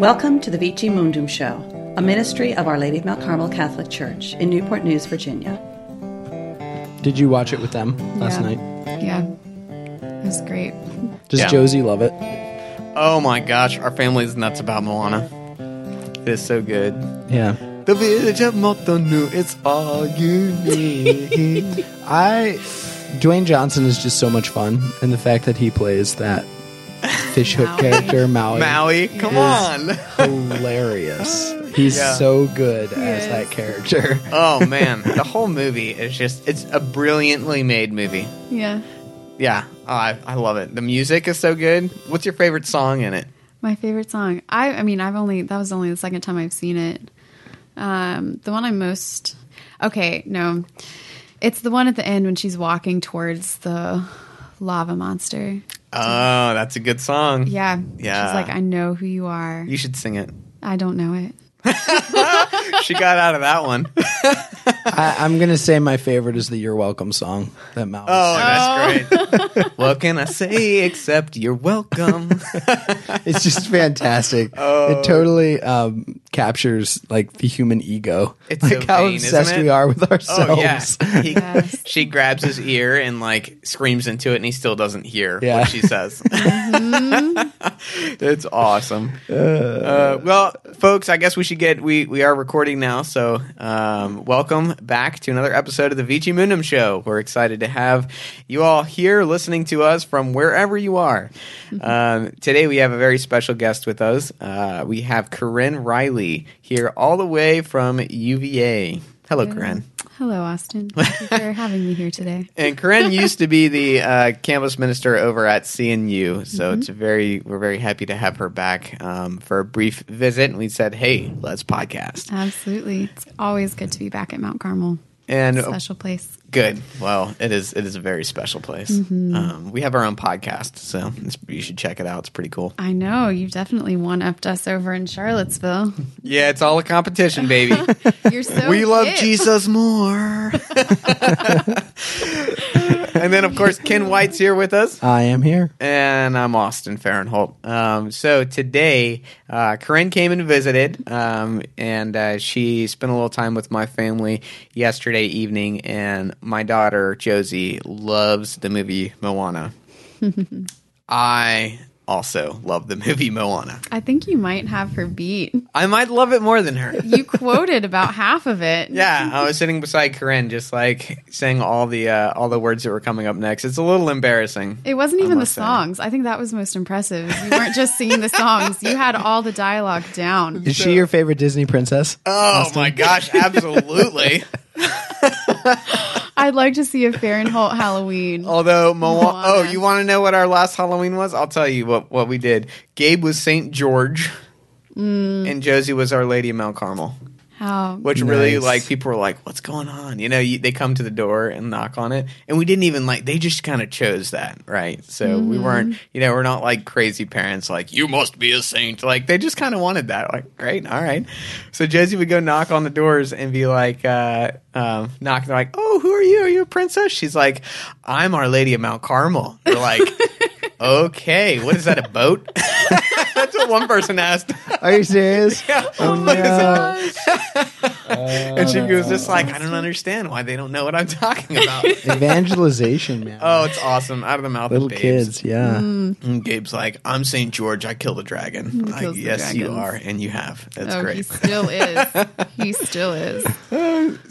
Welcome to the Vici Mundum Show, a ministry of Our Lady of Mount Carmel Catholic Church in Newport News, Virginia. Did you watch it with them last Yeah. night? Yeah. It was great. Does Yeah. Josie love it? Oh my gosh, our family's nuts about Moana. It's so good. Yeah. The village of Motunui, it's all you need. I Dwayne Johnson is just so much fun, and the fact that he plays that fish hook Maui. character Maui, Maui, come on. hilarious. He's Yeah. so good as is. that character. Oh man, the whole movie is just, it's a brilliantly made movie. Yeah. Yeah, oh, I, I love it. The music is so good. What's your favorite song in it? My favorite song. I I mean, I've only that was only the second time I've seen it. Um the one I'm most Okay, no. It's the one at the end when she's walking towards the lava monster. Oh, that's a good song. Yeah. Yeah. She's like, I know who you are. You should sing it. I don't know it. She got out of that one. I, I'm gonna say my favorite is the "You're Welcome" song that Maui. Oh, sings. that's great. what can I say except you're welcome? it's just fantastic. Oh. It totally um, captures like the human ego, It's like so how vain, isn't obsessed it? we are with ourselves. Oh yeah. He, Yes. She grabs his ear and like screams into it, and he still doesn't hear Yeah. what she says. it's awesome. Uh, well, folks, I guess we should get we we are recording now, so um, welcome back to another episode of the Vici Mundum Show. We're excited to have you all here listening to us from wherever you are. Um, today we have a very special guest with us. Uh, we have Corinne Riley here, all the way from UVA. Hello, Corinne. Hello, Austin. Thank you for having me here today. And Corinne used to be the uh, campus minister over at CNU, so it's very we're very happy to have her back um, for a brief visit. And we said, "Hey, let's podcast." Absolutely. It's always good to be back at Mount Carmel. And Special place. good. Well, it is it is a very special place. Um, we have our own podcast, so it's, you should check it out. It's pretty cool. I know you've definitely one upped us over in Charlottesville. Yeah, it's all a competition, baby. You're so we love. Jesus more. and then, of course, Ken White's here with us. I am here. and I'm Austin Fahrenholt. Um, so today, uh, Corinne came and visited, um, and uh, she spent a little time with my family yesterday evening. And my daughter Josie loves the movie Moana. I also love the movie Moana. I think you might have her beat. I might love it more than her. You quoted about half of it. Yeah, I was sitting beside Corinne, just like saying all the uh, all the words that were coming up next. It's a little embarrassing. It wasn't even the must say. songs. I think that was most impressive. You weren't just singing the songs. You had all the dialogue down. Is she your favorite Disney princess? Oh my gosh, absolutely. I'd like to see a Fahrenholt Halloween. Although Moana, Moana. oh, you want to know what our last Halloween was? I'll tell you what what we did. Gabe was Saint George, and Josie was Our Lady of Mount Carmel. How Which really like people were like, "What's going on?" You know, you, they come to the door and knock on it, and we didn't even like. They just kind of chose that, right? So we weren't, you know, we're not like crazy parents, like you must be a saint. Like they just kind of wanted that. Like, great, all right. So Josie would go knock on the doors and be like, uh, um, knock. They're like, "Oh, who are you? Are you a princess?" She's like, "I'm Our Lady of Mount Carmel." They're like. Okay, what is that? A boat? That's what one person asked. Are you serious? Oh no! And she was just like, I don't understand why they don't know what I'm talking about. Evangelization, man. oh, it's awesome. Out of the mouth Little of babes. kids, yeah. And Gabe's like, I'm St. George. I killed a dragon. Like, the yes, you are, and you have. That's oh, he great. still is. He still is.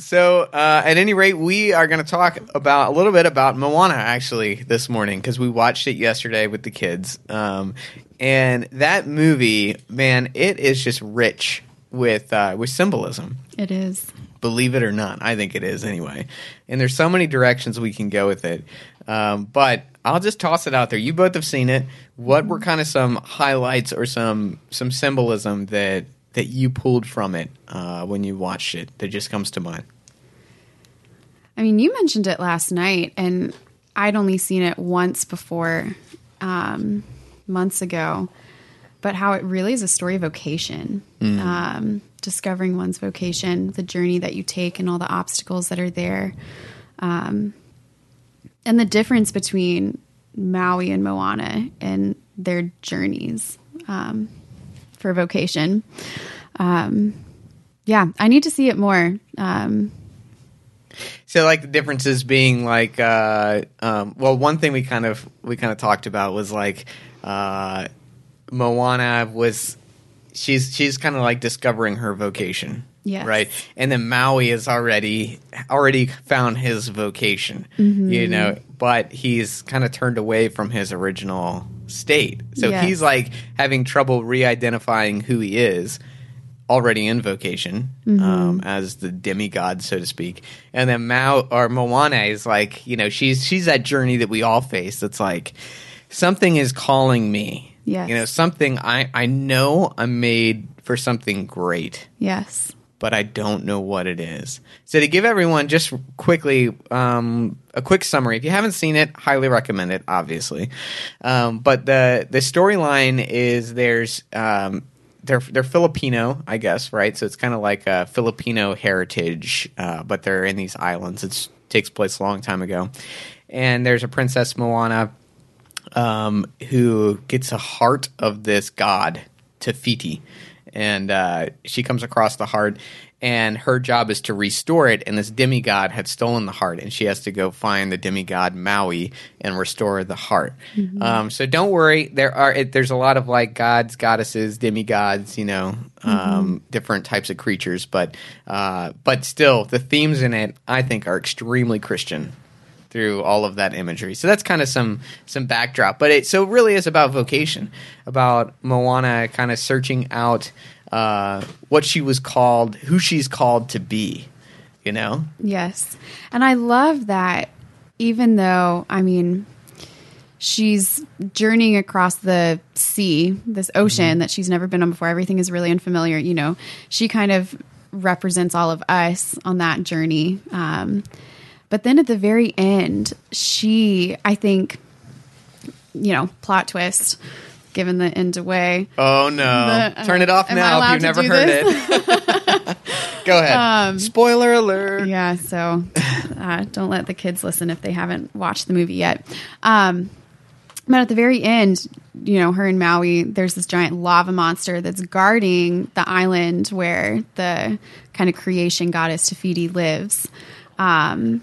So, uh, at any rate, we are going to talk about a little bit about Moana actually this morning because we watched it yesterday with the kids. Um, and that movie, man, it is just rich with uh, with symbolism. It is. believe it or not. I think it is anyway. And there's so many directions we can go with it. Um, but I'll just toss it out there. You both have seen it. What were kind of some highlights or some some symbolism that that you pulled from it uh, when you watched it that just comes to mind? I mean, you mentioned it last night, and I'd only seen it once before, um, months ago. But how it really is a story of vocation, um, discovering one's vocation, the journey that you take, and all the obstacles that are there, um, and the difference between Maui and Moana and their journeys. Um, for vocation. Um, yeah, I need to see it more. Um, So like the differences being like, uh, um, well, one thing we kind of we kind of talked about was like uh, Moana was she's she's kind of like discovering her vocation. Yes. Right. And then Maui has already already found his vocation. Mm-hmm. You know, but he's kind of turned away from his original state. So Yes. he's like having trouble re-identifying who he is already in vocation Mm-hmm. um, as the demigod, so to speak. And then Mao or Moana is like, you know, she's she's that journey that we all face. That's like something is calling me. Yes. You know, something I I know I'm made for something great yes. but I don't know what it is. So to give everyone just quickly um, a quick summary, if you haven't seen it, highly recommend it. Obviously, um, but the the storyline is there's um, they're they're Filipino, I guess, right? So it's kind of like a Filipino heritage, uh, but they're in these islands. It takes place a long time ago, and there's a princess Moana um, who gets a heart of this god Te Fiti, and uh, she comes across the heart, and her job is to restore it. And this demigod had stolen the heart, and she has to go find the demigod Maui and restore the heart. Um, so don't worry, there are it, there's a lot of like gods, goddesses, demigods, you know, um, different types of creatures, but uh, but still, the themes in it I think are extremely Christian through all of that imagery. So that's kind of some some backdrop. But it so it really is about vocation, about Moana kind of searching out uh, what she was called, who she's called to be. You know, Yes. And I love that even though, I mean, she's journeying across the sea, this ocean that she's never been on before, everything is really unfamiliar, you know, she kind of represents all of us on that journey. Um, but then at the very end, she, I think, you know, plot twist, given the end away. oh no, The- uh, turn it off now if you've never heard it. Go ahead. Spoiler alert. Yeah, so uh, don't let the kids listen if they haven't watched the movie yet. Um, but at the very end, you know, her and Maui, there's this giant lava monster that's guarding the island where the kind of creation goddess Te Fiti lives. Um,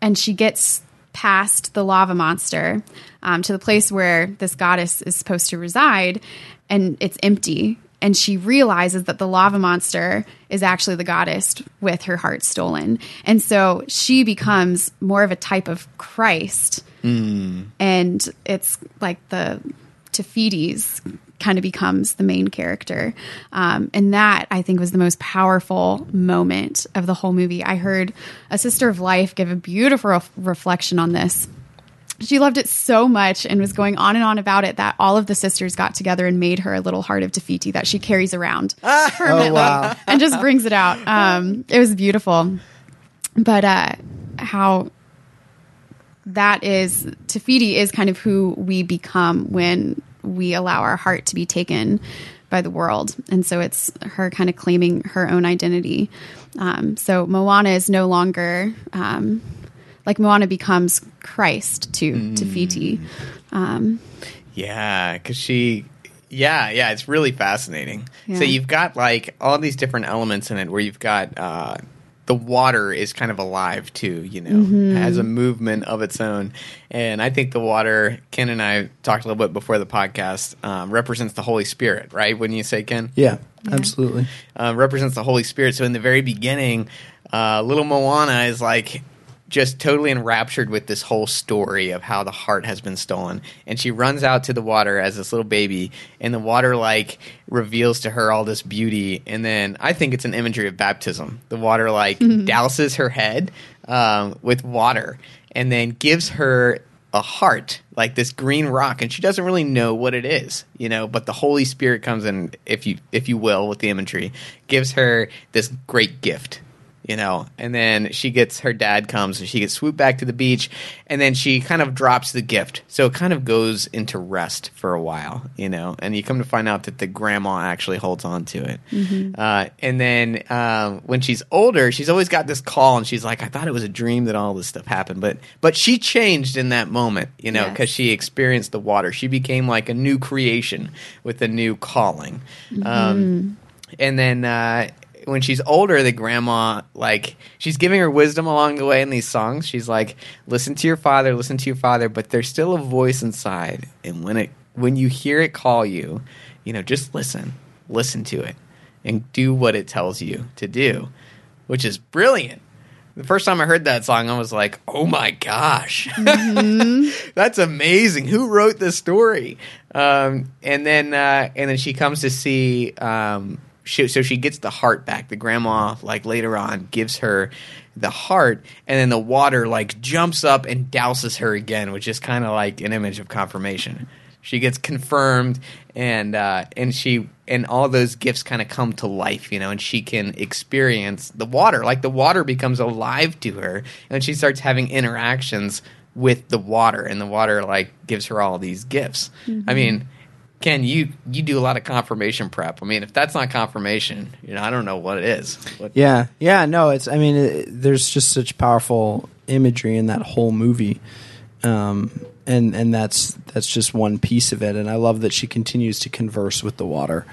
and she gets past the lava monster um, to the place where this goddess is supposed to reside, and it's empty. And she realizes that the lava monster is actually the goddess with her heart stolen. And so she becomes more of a type of Christ. And it's like the Te Fiti's kind of becomes the main character. Um, and that I think was the most powerful moment of the whole movie. I heard a sister of life give a beautiful ref- reflection on this. She loved it so much and was going on and on about it that all of the sisters got together and made her a little heart of Te Fiti that she carries around permanently wow. and just brings it out. Um, it was beautiful. But uh, how that is Te Fiti is kind of who we become when we allow our heart to be taken by the world, and so it's her kind of claiming her own identity. Um, so Moana is no longer um, like Moana becomes Christ to Te Fiti. Um, Yeah, because she, yeah, yeah, it's really fascinating. Yeah. So you've got like all these different elements in it where you've got uh, the water is kind of alive too, you know, Mm-hmm. has a movement of its own. And I think the water, Ken and I talked a little bit before the podcast, um, represents the Holy Spirit, right? Wouldn't you say, Ken? Yeah, absolutely. uh, represents the Holy Spirit. So in the very beginning, uh, little Moana is like just totally enraptured with this whole story of how the heart has been stolen, and she runs out to the water as this little baby, and the water like reveals to her all this beauty, and then I think it's an imagery of baptism. The water like douses her head um, with water, and then gives her a heart like this green rock. And she doesn't really know what it is you know but the holy spirit comes in if you if you will with the imagery gives her this great gift you know. And then she gets her dad comes and she gets swooped back to the beach, and then she kind of drops the gift. So it kind of goes into rest for a while, you know. And you come to find out that the grandma actually holds on to it. Uh, and then um, when she's older, she's always got this call, and she's like, "I thought it was a dream that all this stuff happened," but but she changed in that moment, you know, Yes. because she experienced the water. She became like a new creation with a new calling. Um, and then uh, when she's older, the grandma like she's giving her wisdom along the way in these songs. She's like, "Listen to your father, listen to your father," but there's still a voice inside, and when it when you hear it call you, you know, just listen, listen to it, and do what it tells you to do, which is brilliant. The first time I heard that song, I was like, "Oh my gosh, that's amazing! Who wrote this story?" Um, and then, uh, and then she comes to see. Um, she, so she gets the heart back. The grandma, like later on, gives her the heart, and then the water like jumps up and douses her again, which is kind of like an image of confirmation. She gets confirmed, and uh, and she and all those gifts kind of come to life, you know, and she can experience the water. Like the water becomes alive to her, and she starts having interactions with the water, and the water like gives her all these gifts. I mean, Ken, you you do a lot of confirmation prep. I mean, if that's not confirmation, you know, I don't know what it is. What, Yeah, yeah, no, it's. I mean, it, there's just such powerful imagery in that whole movie, um, and and that's that's just one piece of it. And I love that she continues to converse with the water.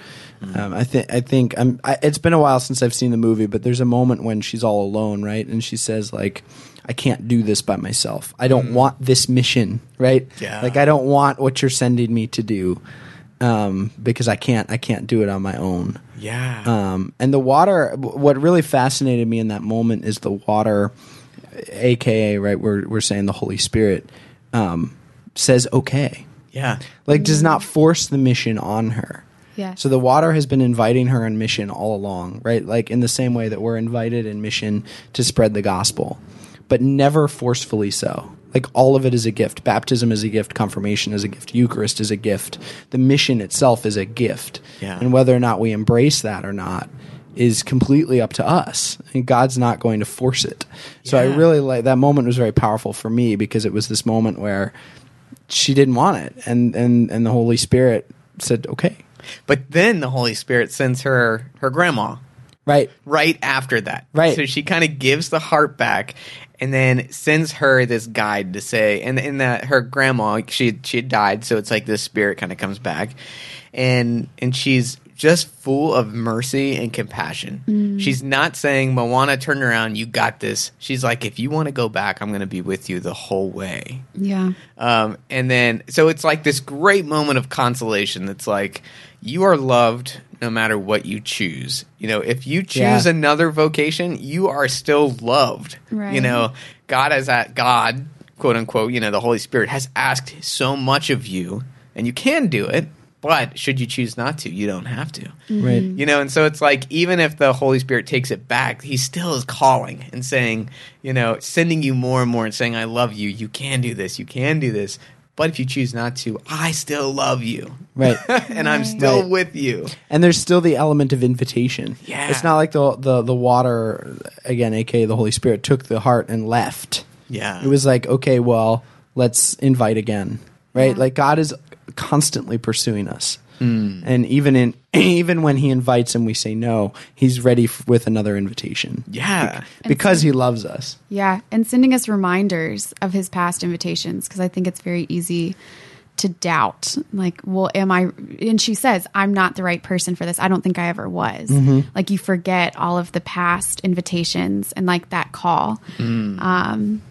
Um, I think I think I'm, I, it's been a while since I've seen the movie, but there's a moment when she's all alone, right? And she says like, "I can't do this by myself. I don't want this mission, right? Yeah. Like I don't want what you're sending me to do." Um, because I can't, I can't do it on my own. yeah, Um, and the water, what really fascinated me in that moment is the water, aka, right, we're, we're saying the Holy Spirit, um, says okay. yeah, Like, does not force the mission on her. Yeah. So the water has been inviting her on mission all along, right? Like, in the same way that we're invited in mission to spread the gospel, but never forcefully so. Like, all of it is a gift. Baptism is a gift. Confirmation is a gift. Eucharist is a gift. The mission itself is a gift. Yeah. And whether or not we embrace that or not is completely up to us. And God's not going to force it. So I really like that moment was very powerful for me because it was this moment where she didn't want it and and and the Holy Spirit said okay. but then the Holy Spirit sends her her grandma Right. right after that. Right. So she kind of gives the heart back and then sends her this guide to say and in that her grandma she she died so it's like this spirit kind of comes back and and she's just full of mercy and compassion. She's not saying, Moana, turn around, you got this. She's like, if you want to go back, I'm going to be with you the whole way. Yeah. Um, and then, so it's like this great moment of consolation that's like, you are loved no matter what you choose. You know, if you choose Yeah. another vocation, you are still loved. Right. You know, God is at God, quote unquote, you know, the Holy Spirit has asked so much of you, and you can do it. But should you choose not to, you don't have to. Mm-hmm. Right. You know, and so it's like even if the Holy Spirit takes it back, he still is calling and saying, you know, sending you more and more and saying, I love you. You can do this. You can do this. But if you choose not to, I still love you. Right. and I'm still Right. with you. and there's still the element of invitation. Yeah. It's not like the the the water again, aka the Holy Spirit, took the heart and left. Yeah. It was like, okay, well, let's invite again. Right? Yeah. Like God is constantly pursuing us. Mm. And even in even when he invites and we say no, he's ready f- with another invitation. Yeah. Because he loves us. Yeah, and sending us reminders of his past invitations because I think it's very easy to doubt. Like, well, am I? And she says, I'm not the right person for this. I don't think I ever was. Mm-hmm. Like, you forget all of the past invitations and like that call. Mm. Um,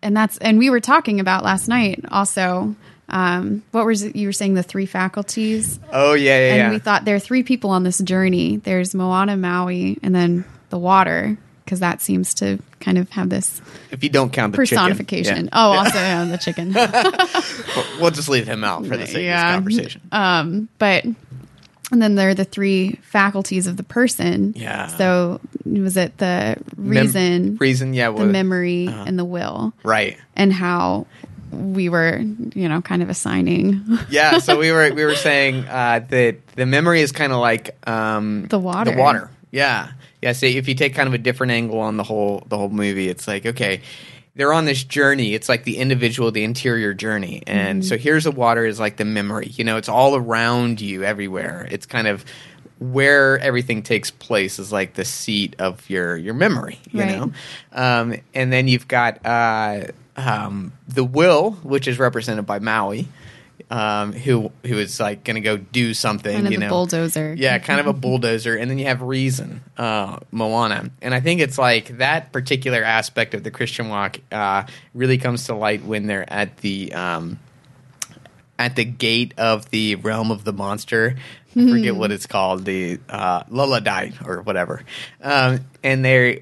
and that's, and we were talking about last night also. Um, what was it? You were saying the three faculties Oh, yeah, yeah, and yeah. we thought there are three people on this journey. There's Moana, Maui, and then the water, because that seems to kind of have this if you don't count the chicken. personification. Yeah. Oh, also yeah, the chicken. We'll just leave him out for the sake Yeah. of this conversation. um, but and then there are the three faculties of the person. Yeah. So was it the Mem- reason, reason, yeah. the memory, Uh-huh. and the will, right. and how we were, you know, kind of assigning yeah so we were we were saying uh, that the memory is kind of like um, The water. the water Yeah, yeah. See, if you take kind of a different angle on the whole the whole movie, it's like okay, they're on this journey. It's like the individual, the interior journey, and so here's the water is like the memory. You know, it's all around you, everywhere. It's kind of where everything takes place is like the seat of your your memory. You Right. know, um, and then you've got uh, um, the will, which is represented by Maui. Um, who who is like going to go do something? Kind of you know, bulldozer. yeah, kind of a bulldozer, and then you have reason, uh, Moana, and I think it's like that particular aspect of the Christian walk uh, really comes to light when they're at the um, at the gate of the realm of the monster. I forget what it's called, the uh, Lullaby or whatever, um, and they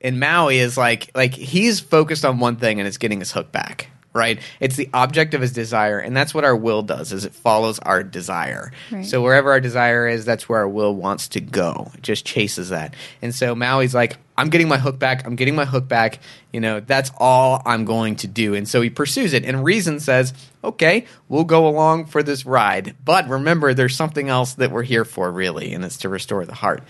and Maui is like like he's focused on one thing and it's getting his hook back. Right, it's the object of his desire, and that's what our will does. Is it follows our desire. Right. So wherever our desire is, that's where our will wants to go. It just chases that. And so Maui's like, I'm getting my hook back. I'm getting my hook back. You know, that's all I'm going to do. And so he pursues it. And Reason says, okay, we'll go along for this ride. But remember, there's something else that we're here for, really, and it's to restore the heart.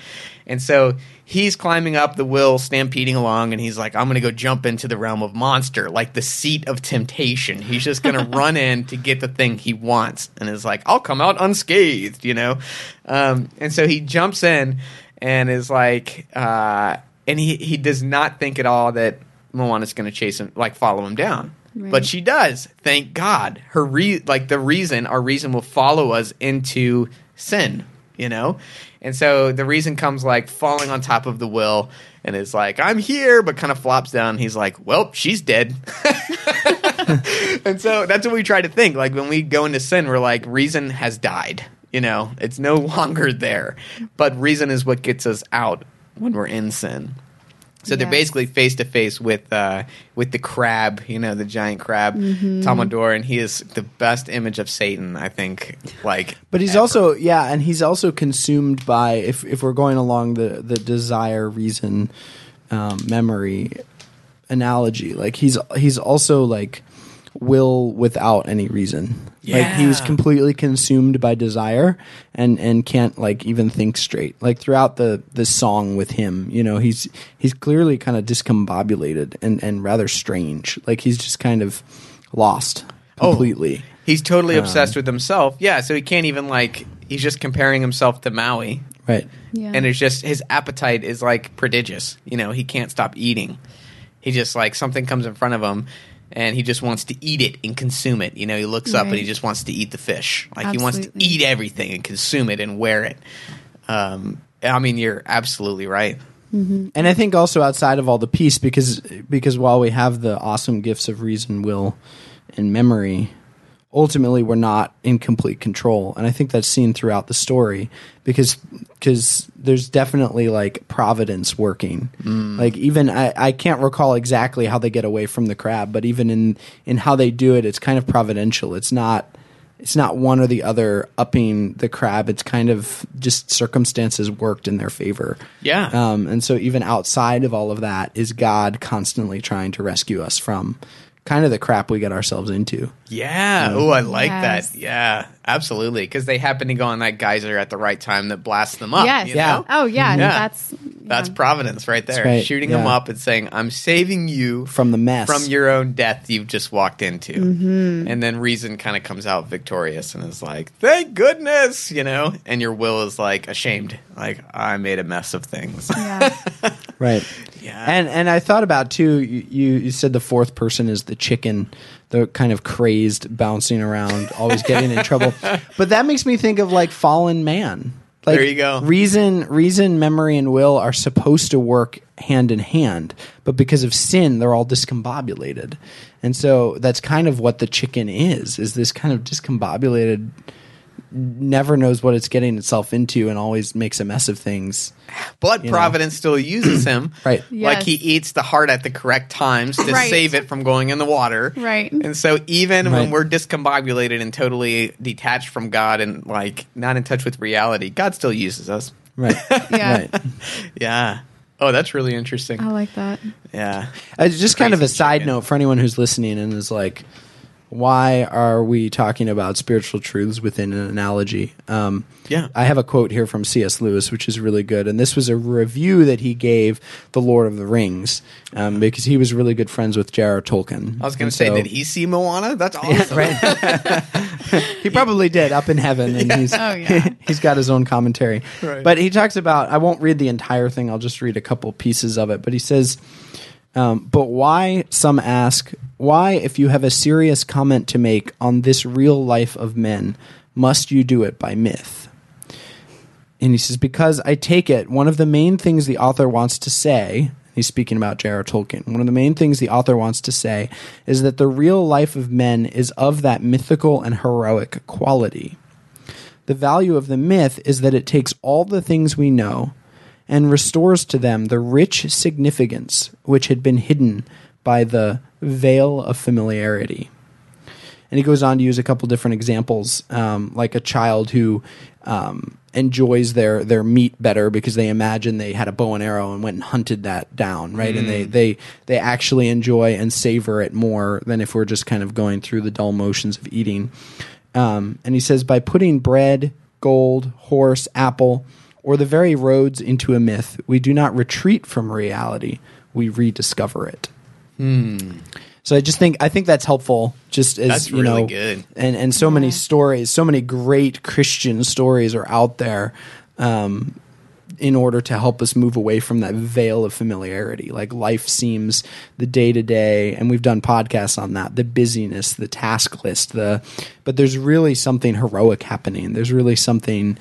And so he's climbing up the will, stampeding along, and he's like, I'm going to go jump into the realm of monster, like the seat of temptation. He's just going to run in to get the thing he wants. And is like, I'll come out unscathed, you know? Um, and so he jumps in and is like, uh, and he, he does not think at all that Moana's going to chase him, like follow him down. Right. But she does. Thank God. Her re- like the reason, our reason will follow us into sin, you know? And so the reason comes like falling on top of the will and is like, I'm here, but kind of flops down. He's like, Well, she's dead. and so that's what we try to think. Like when we go into sin, we're like, reason has died. You know, it's no longer there. But reason is what gets us out when we're in sin. So they're basically face to face with uh, with the crab, you know, the giant crab, Tamatoa, and he is the best image of Satan, I think. Like, But he's ever. also yeah, and he's also consumed by if if we're going along the the desire, reason, um, memory analogy. Like he's he's also like will without any reason. Like he's Yeah. completely consumed by desire and and can't like even think straight. Like throughout the the song with him, you know, he's he's clearly kind of discombobulated and and rather strange. Like he's just kind of lost Oh. completely. he's totally um, obsessed with himself. Yeah, so he can't even like he's just comparing himself to Maui. Right. Yeah. And it's just his appetite is like prodigious. You know, he can't stop eating. He just like something comes in front of him and he just wants to eat it and consume it. You know, he looks up and he just wants to eat the fish. Like he wants to eat everything and consume it and wear it. Um, I mean, you're absolutely right. And I think also outside of all the peace, because because while we have the awesome gifts of reason, will, and memory, ultimately we're not in complete control. And I think that's seen throughout the story because because there's definitely like providence working. Like even I, I can't recall exactly how they get away from the crab, but even in in how they do it, it's kind of providential. It's not it's not one or the other upping the crab. It's kind of just circumstances worked in their favor. Yeah. Um, and so even outside of all of that is God constantly trying to rescue us from kind of the crap we get ourselves into. Yeah. Oh, I like Yes. that. Yeah, absolutely. Because they happen to go on that geyser at the right time that blasts them up. yes. you Yeah. know? Oh yeah. Yeah. That's That's providence right there. right, Shooting them up and saying, I'm saving you From the mess. from your own death you've just walked into. Mm-hmm. And then reason kind of comes out victorious and is like, thank goodness, you know? And your will is like ashamed. Like, I made a mess of things. Yeah. Right. Yeah. And and I thought about too. You, you you said the fourth person is the chicken, the kind of crazed, bouncing around, always getting in trouble. But that makes me think of like fallen man. Like, There you go. Reason, reason, memory, and will are supposed to work hand in hand, but because of sin, they're all discombobulated. And so that's kind of what the chicken is: is this kind of discombobulated, never knows what it's getting itself into, and always makes a mess of things. but know. providence still uses him. Right. Like he eats the heart at the correct times to Right. save it from going in the water. Right. And so even when we're discombobulated and totally detached from God and like not in touch with reality, God still uses us. Right. Yeah. Right. Yeah. Oh, that's really interesting. I like that. Yeah. Uh, just kind of a side chicken. note for anyone who's listening and is like, why are we talking about spiritual truths within an analogy? Um, Yeah. I have a quote here from C.S. Lewis, which is really good, and this was a review that he gave The Lord of the Rings um, because he was really good friends with J.R.R. Tolkien. I was going to say, so- did he see Moana? That's awesome. right he probably did up in heaven, and he's Oh, yeah. he's got his own commentary. Right. But he talks about. I won't read the entire thing. I'll just read a couple pieces of it. But he says, um, "But why?" Some ask, "Why, if you have a serious comment to make on this real life of men, must you do it by myth?" And he says, "Because I take it one of the main things the author wants to say." He's speaking about J.R.R. Tolkien. One of the main things the author wants to say is that the real life of men is of that mythical and heroic quality. The value of the myth is that it takes all the things we know and restores to them the rich significance which had been hidden by the veil of familiarity. And he goes on to use a couple different examples, um, like a child who um, enjoys their their meat better because they imagine they had a bow and arrow and went and hunted that down, right? And they they they actually enjoy and savor it more than if we're just kind of going through the dull motions of eating. Um, and he says by putting bread, gold, horse, apple, or the very roads into a myth, we do not retreat from reality; we rediscover it. So I just think I think that's helpful. Just as That's you really know, good. and and so many stories, so many great Christian stories are out there. Um, in order to help us move away from that veil of familiarity. Like life seems the day to day, and we've done podcasts on that, the busyness, the task list, the but there's really something heroic happening. There's really something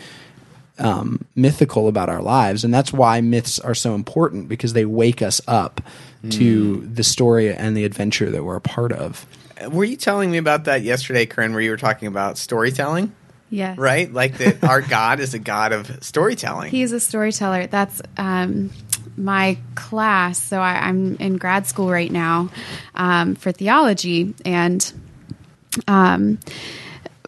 um, mythical about our lives, and that's why myths are so important because they wake us up to the story and the adventure that we're a part of. Were you telling me about that yesterday, Corinne, where you were talking about storytelling? Yes. Right? Like that our God is a God of storytelling. He's a storyteller. That's um, my class. So I, I'm in grad school right now um, for theology, and um,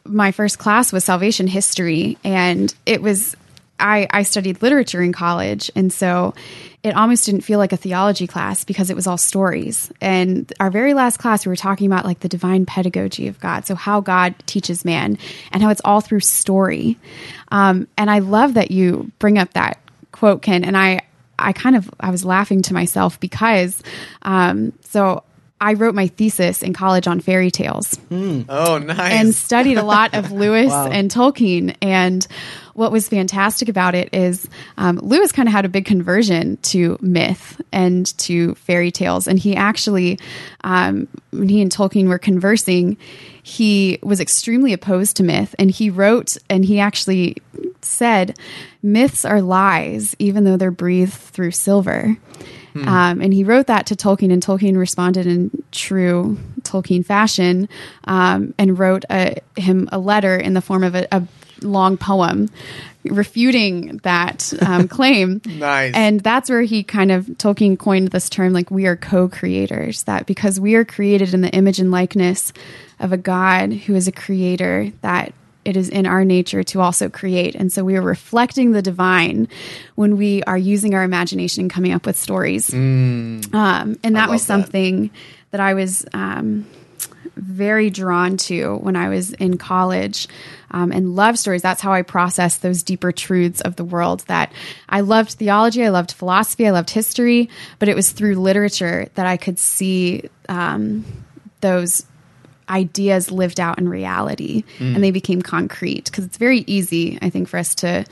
my first class was salvation history, and it was I, I studied literature in college, and so it almost didn't feel like a theology class because it was all stories. And our very last class, we were talking about like the divine pedagogy of God, so how God teaches man, and how it's all through story. Um, and I love that you bring up that quote, Ken. And I, I kind of I was laughing to myself because, um, so. I wrote my thesis in college on fairy tales oh, nice. and studied a lot of Lewis and Tolkien. And what was fantastic about it is um, Lewis kind of had a big conversion to myth and to fairy tales. And he actually, um, when he and Tolkien were conversing, he was extremely opposed to myth. And he wrote, and he actually said, myths are lies, even though they're breathed through silver. Um, and he wrote that to Tolkien, and Tolkien responded in true Tolkien fashion um, and wrote a, him a letter in the form of a, a long poem refuting that um, claim. Nice. And that's where he kind of, Tolkien coined this term like we are co creators, that because we are created in the image and likeness of a God who is a creator, that it is in our nature to also create. And so we are reflecting the divine when we are using our imagination and coming up with stories. Um, and that was love that. something that I was um, very drawn to when I was in college um, and love stories. That's how I processed those deeper truths of the world. That I loved theology, I loved philosophy, I loved history, but it was through literature that I could see um, those ideas lived out in reality and they became concrete because it's very easy i think for us to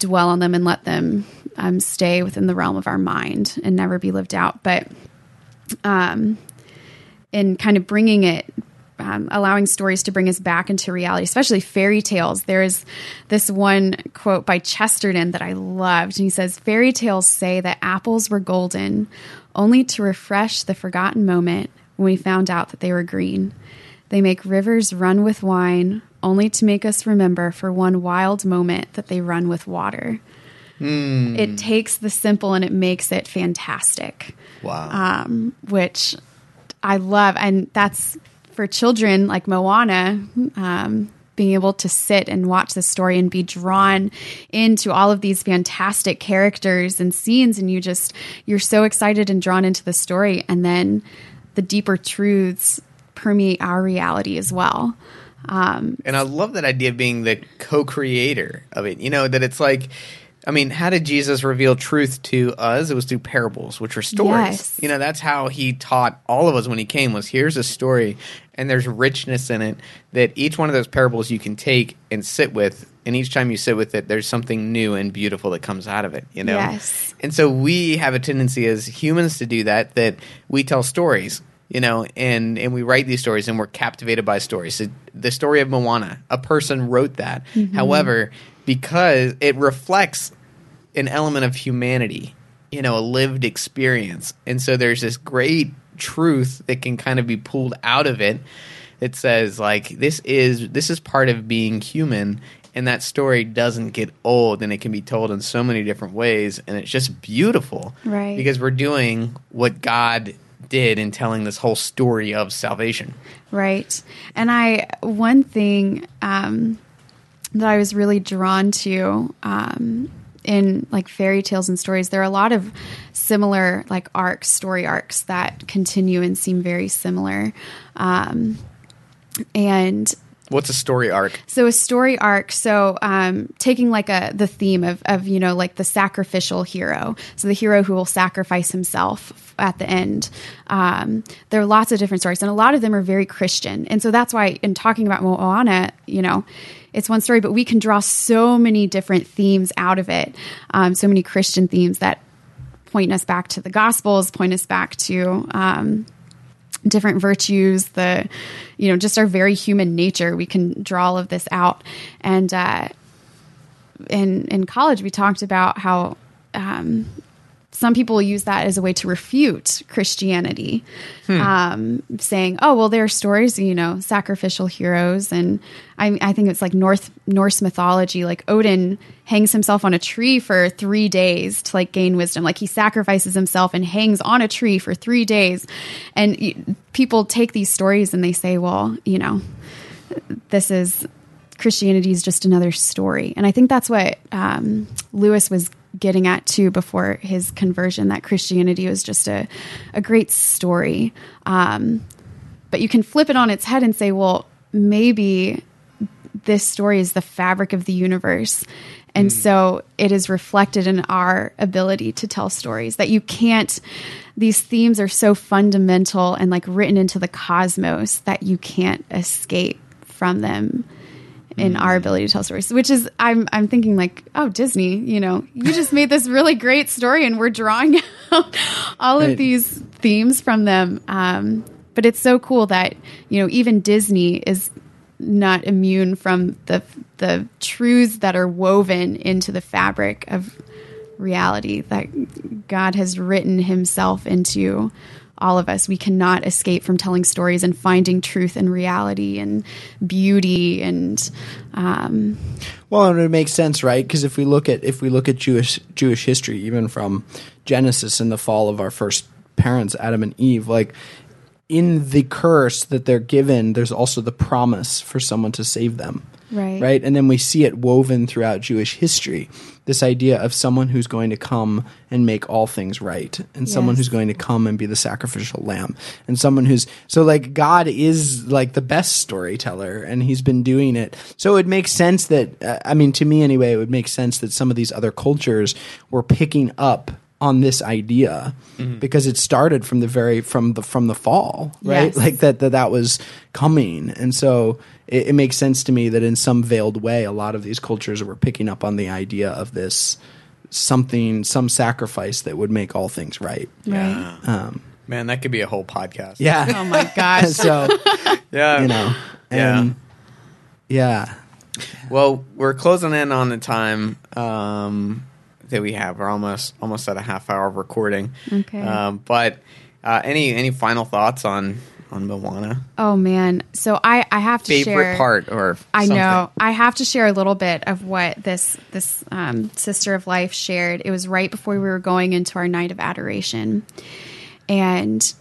dwell on them and let them um, stay within the realm of our mind and never be lived out but um, in kind of bringing it um, allowing stories to bring us back into reality especially fairy tales. There's this one quote by chesterton that i loved and he says fairy tales say that apples were golden only to refresh the forgotten moment when we found out that they were green. They make rivers run with wine only to make us remember for one wild moment that they run with water. It takes the simple and it makes it fantastic. Wow. um, which I love. And that's for children like Moana, um, being able to sit and watch the story and be drawn into all of these fantastic characters and scenes. And you just, you're so excited and drawn into the story. And then the deeper truths permeate our reality as well. And I love that idea of being the co-creator of it. You know that it's like, I mean, how did Jesus reveal truth to us? It was through parables, which are stories. Yes. You know, that's how he taught all of us when he came. Was here's a story, and there's richness in it that each one of those parables you can take and sit with, and each time you sit with it, there's something new and beautiful that comes out of it. You know. Yes. And so we have a tendency as humans to do that. That we tell stories you know, and and we write these stories and we're captivated by stories. So the story of Moana, a person wrote that. Mm-hmm. However, because it reflects an element of humanity, you know, a lived experience, and so there's this great truth that can kind of be pulled out of it that says like this is this is part of being human and that story doesn't get old and it can be told in so many different ways and it's just beautiful Right. because we're doing what god did in telling this whole story of salvation Right. And I, one thing um, that I was really drawn to um, in like fairy tales and stories, there are a lot of similar like arcs, story arcs that continue and seem very similar. Um, and what's a story arc? So a story arc so um, taking like a the theme of, of you know like the sacrificial hero. So the hero who will sacrifice himself at the end. Um, there are lots of different stories and a lot of them are very christian. And so that's why in talking about moana you know it's one story but we can draw so many different themes out of it. Um, so many christian themes that point us back to the gospels point us back to um, different virtues the you know just our very human nature. We can draw all of this out. And uh in in college we talked about how um some people use that as a way to refute Christianity, um, saying, "Oh, well, there are stories, you know, sacrificial heroes," and I, I think it's like North Norse mythology. Like Odin hangs himself on a tree for three days to like gain wisdom. Like he sacrifices himself and hangs on a tree for three days, and y- people take these stories and they say, "Well, you know, this is Christianity is just another story. And I think that's what um, Lewis was getting at too before his conversion that Christianity was just a, a great story. Um, but you can flip it on its head and say, well, maybe this story is the fabric of the universe. And so it is reflected in our ability to tell stories that you can't, these themes are so fundamental and like written into the cosmos that you can't escape from them in our ability to tell stories which is i'm i'm thinking like oh disney you know you just made this really great story and we're drawing out all of these themes from them. Um but it's so cool that you know even disney is not immune from the the truths that are woven into the fabric of reality that god has written himself into all of us we cannot escape from telling stories and finding truth and reality and beauty and um, Well, and it makes sense, right? Because if we look at if we look at Jewish Jewish history, even from Genesis and the fall of our first parents, Adam and Eve, like in the curse that they're given, there's also the promise for someone to save them. Right. Right. And then we see it woven throughout Jewish history. This idea of someone who's going to come and make all things right, and someone who's going to come and be the sacrificial lamb, and someone who's so like God is like the best storyteller, and He's been doing it. So it makes sense that uh, I mean, to me anyway, it would make sense that some of these other cultures were picking up on this idea because it started from the very from the from the fall, right? Yes. Like that that that was coming, and so it, it makes sense to me that in some veiled way, a lot of these cultures were picking up on the idea of this something, some sacrifice that would make all things right. right Um, man that could be a whole podcast yeah. oh my gosh so yeah you know, Yeah. yeah, Well, we're closing in on the time um, that we have. We're almost almost at a half hour of recording. Okay. Um, but uh, any any final thoughts on on Moana? oh man so i i have to Favorite share part or I something? know. I have to share a little bit of what this this um, sister of life shared. It was right before we were going into our night of adoration, and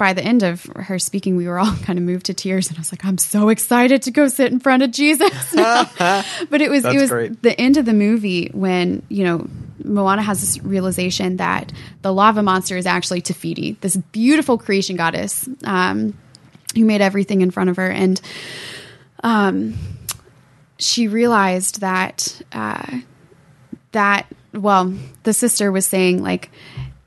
by the end of her speaking, we were all kind of moved to tears, and I was like, "I'm so excited to go sit in front of Jesus." but it was That's it was great. the end of the movie when you know Moana has this realization that the lava monster is actually Te Fiti, this beautiful creation goddess. Um, who made everything in front of her. And um, she realized that uh, that well, the sister was saying like,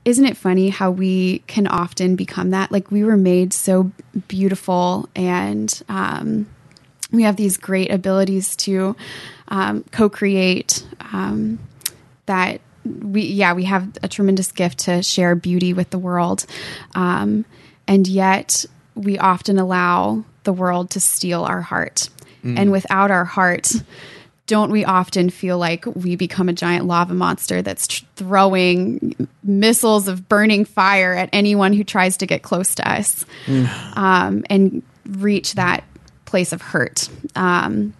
isn't it funny how we can often become that? Like we were made so beautiful and um, we have these great abilities to um, co-create. Um, that we yeah we have a tremendous gift to share beauty with the world, um, and yet we often allow the world to steal our heart, and without our heart don't we often feel like we become a giant lava monster that's tr- throwing missiles of burning fire at anyone who tries to get close to us um, and reach that place of hurt? Um,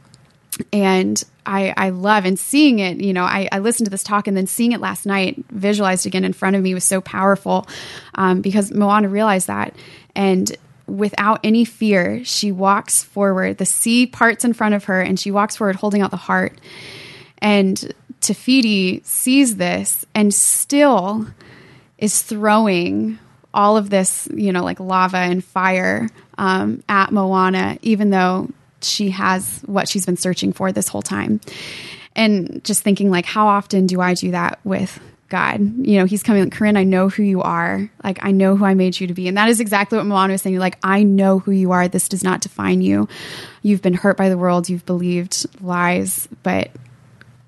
and I, I love and seeing it, you know, I, I listened to this talk and then seeing it last night, visualized again in front of me was so powerful um, because Moana realized that. And without any fear, she walks forward. The sea parts in front of her and she walks forward holding out the heart. And Te Fiti sees this and still is throwing all of this, you know, like lava and fire um, at Moana, even though she has what she's been searching for this whole time. And just thinking, like, how often do I do that with God? You know, He's coming, like, Corinne, I know who you are. Like, I know who I made you to be. And that is exactly what Moana was saying. Like, I know who you are. This does not define you. You've been hurt by the world, you've believed lies, but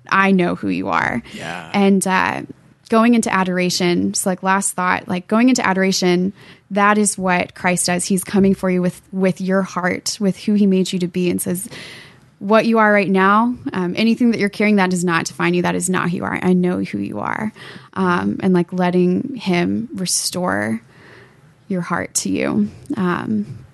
I know who you are. Yeah. And uh, going into adoration, just like last thought, like going into adoration, that is what Christ does. He's coming for you with with your heart, with who He made you to be, and says, "What you are right now, um, anything that you're carrying, that does not define you. That is not who you are. I know who you are." Um, and like letting Him restore your heart to you. Um,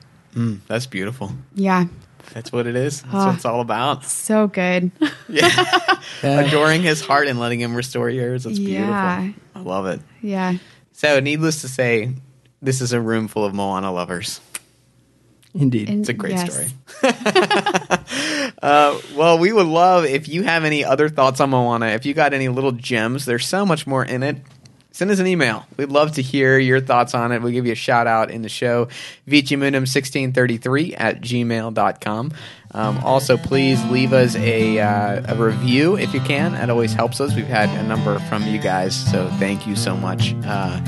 That's beautiful. yeah, That's what it is. That's what it's all about. so good. Yeah. Adoring his heart and letting him restore yours. That's beautiful. Yeah. I love it. yeah. So, needless to say, this is a room full of Moana lovers. Indeed. And- It's a great yes. story. uh, well, we would love if you have any other thoughts on Moana. If you got any little gems, there's so much more in it. Send us an email. We'd love to hear your thoughts on it. We'll give you a shout out in the show. Vicimundum1633 at gmail.com. Um, also, please leave us a, uh, a review if you can. That always helps us. We've had a number from you guys, so thank you so much. Uh,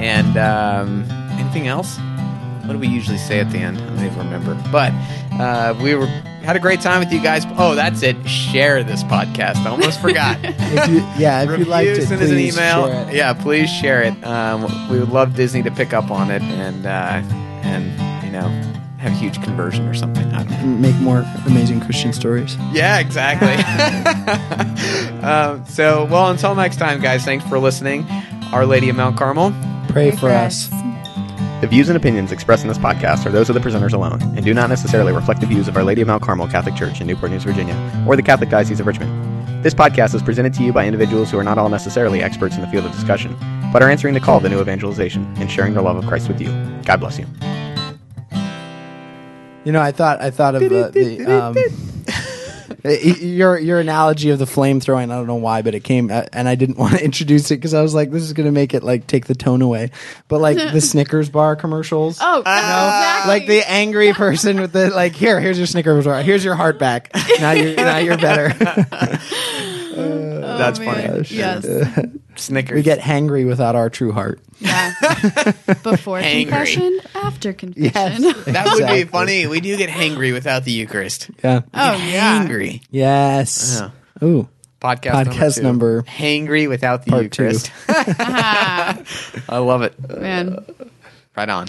and um, anything else? What do we usually say at the end? I don't even remember. But uh, we were had a great time with you guys. Oh, that's it. Share this podcast. I almost forgot. If you, yeah, if you Review, liked it, send us an please email. share it. Yeah, please share it. Um, we would love Disney to pick up on it and uh, and you know have a huge conversion or something. I. Make more amazing Christian stories. Yeah, exactly. um, so, well, until next time, guys. Thanks for listening. Our Lady of Mount Carmel. Pray for us. The views and opinions expressed in this podcast are those of the presenters alone and do not necessarily reflect the views of Our Lady of Mount Carmel Catholic Church in Newport News, Virginia, or the Catholic Diocese of Richmond. This podcast is presented to you by individuals who are not all necessarily experts in the field of discussion, but are answering the call to new evangelization and sharing the love of Christ with you. God bless you. You know, I thought I thought of uh, the um, your your analogy of the flame throwing. I don't know why, but it came, uh, and I didn't want to introduce it because I was like, this is going to make it like take the tone away. But like the Snickers bar commercials. Oh, exactly. Like the angry person with the like, here, here's your Snickers bar. Here's your heart back. Now you're now you're better. That's Oh, man. funny. Oh, yes. Snickers. we get hangry without our true heart. Yeah. Before Hangry. confession, after confession. Yes. That would Exactly. be funny. We do get hangry without the Eucharist. Yeah. Oh yeah. Hangry. Yes. Yeah. Ooh. Podcast, Podcast number, number. Hangry without the Part two. Eucharist. I love it. Man. Right on.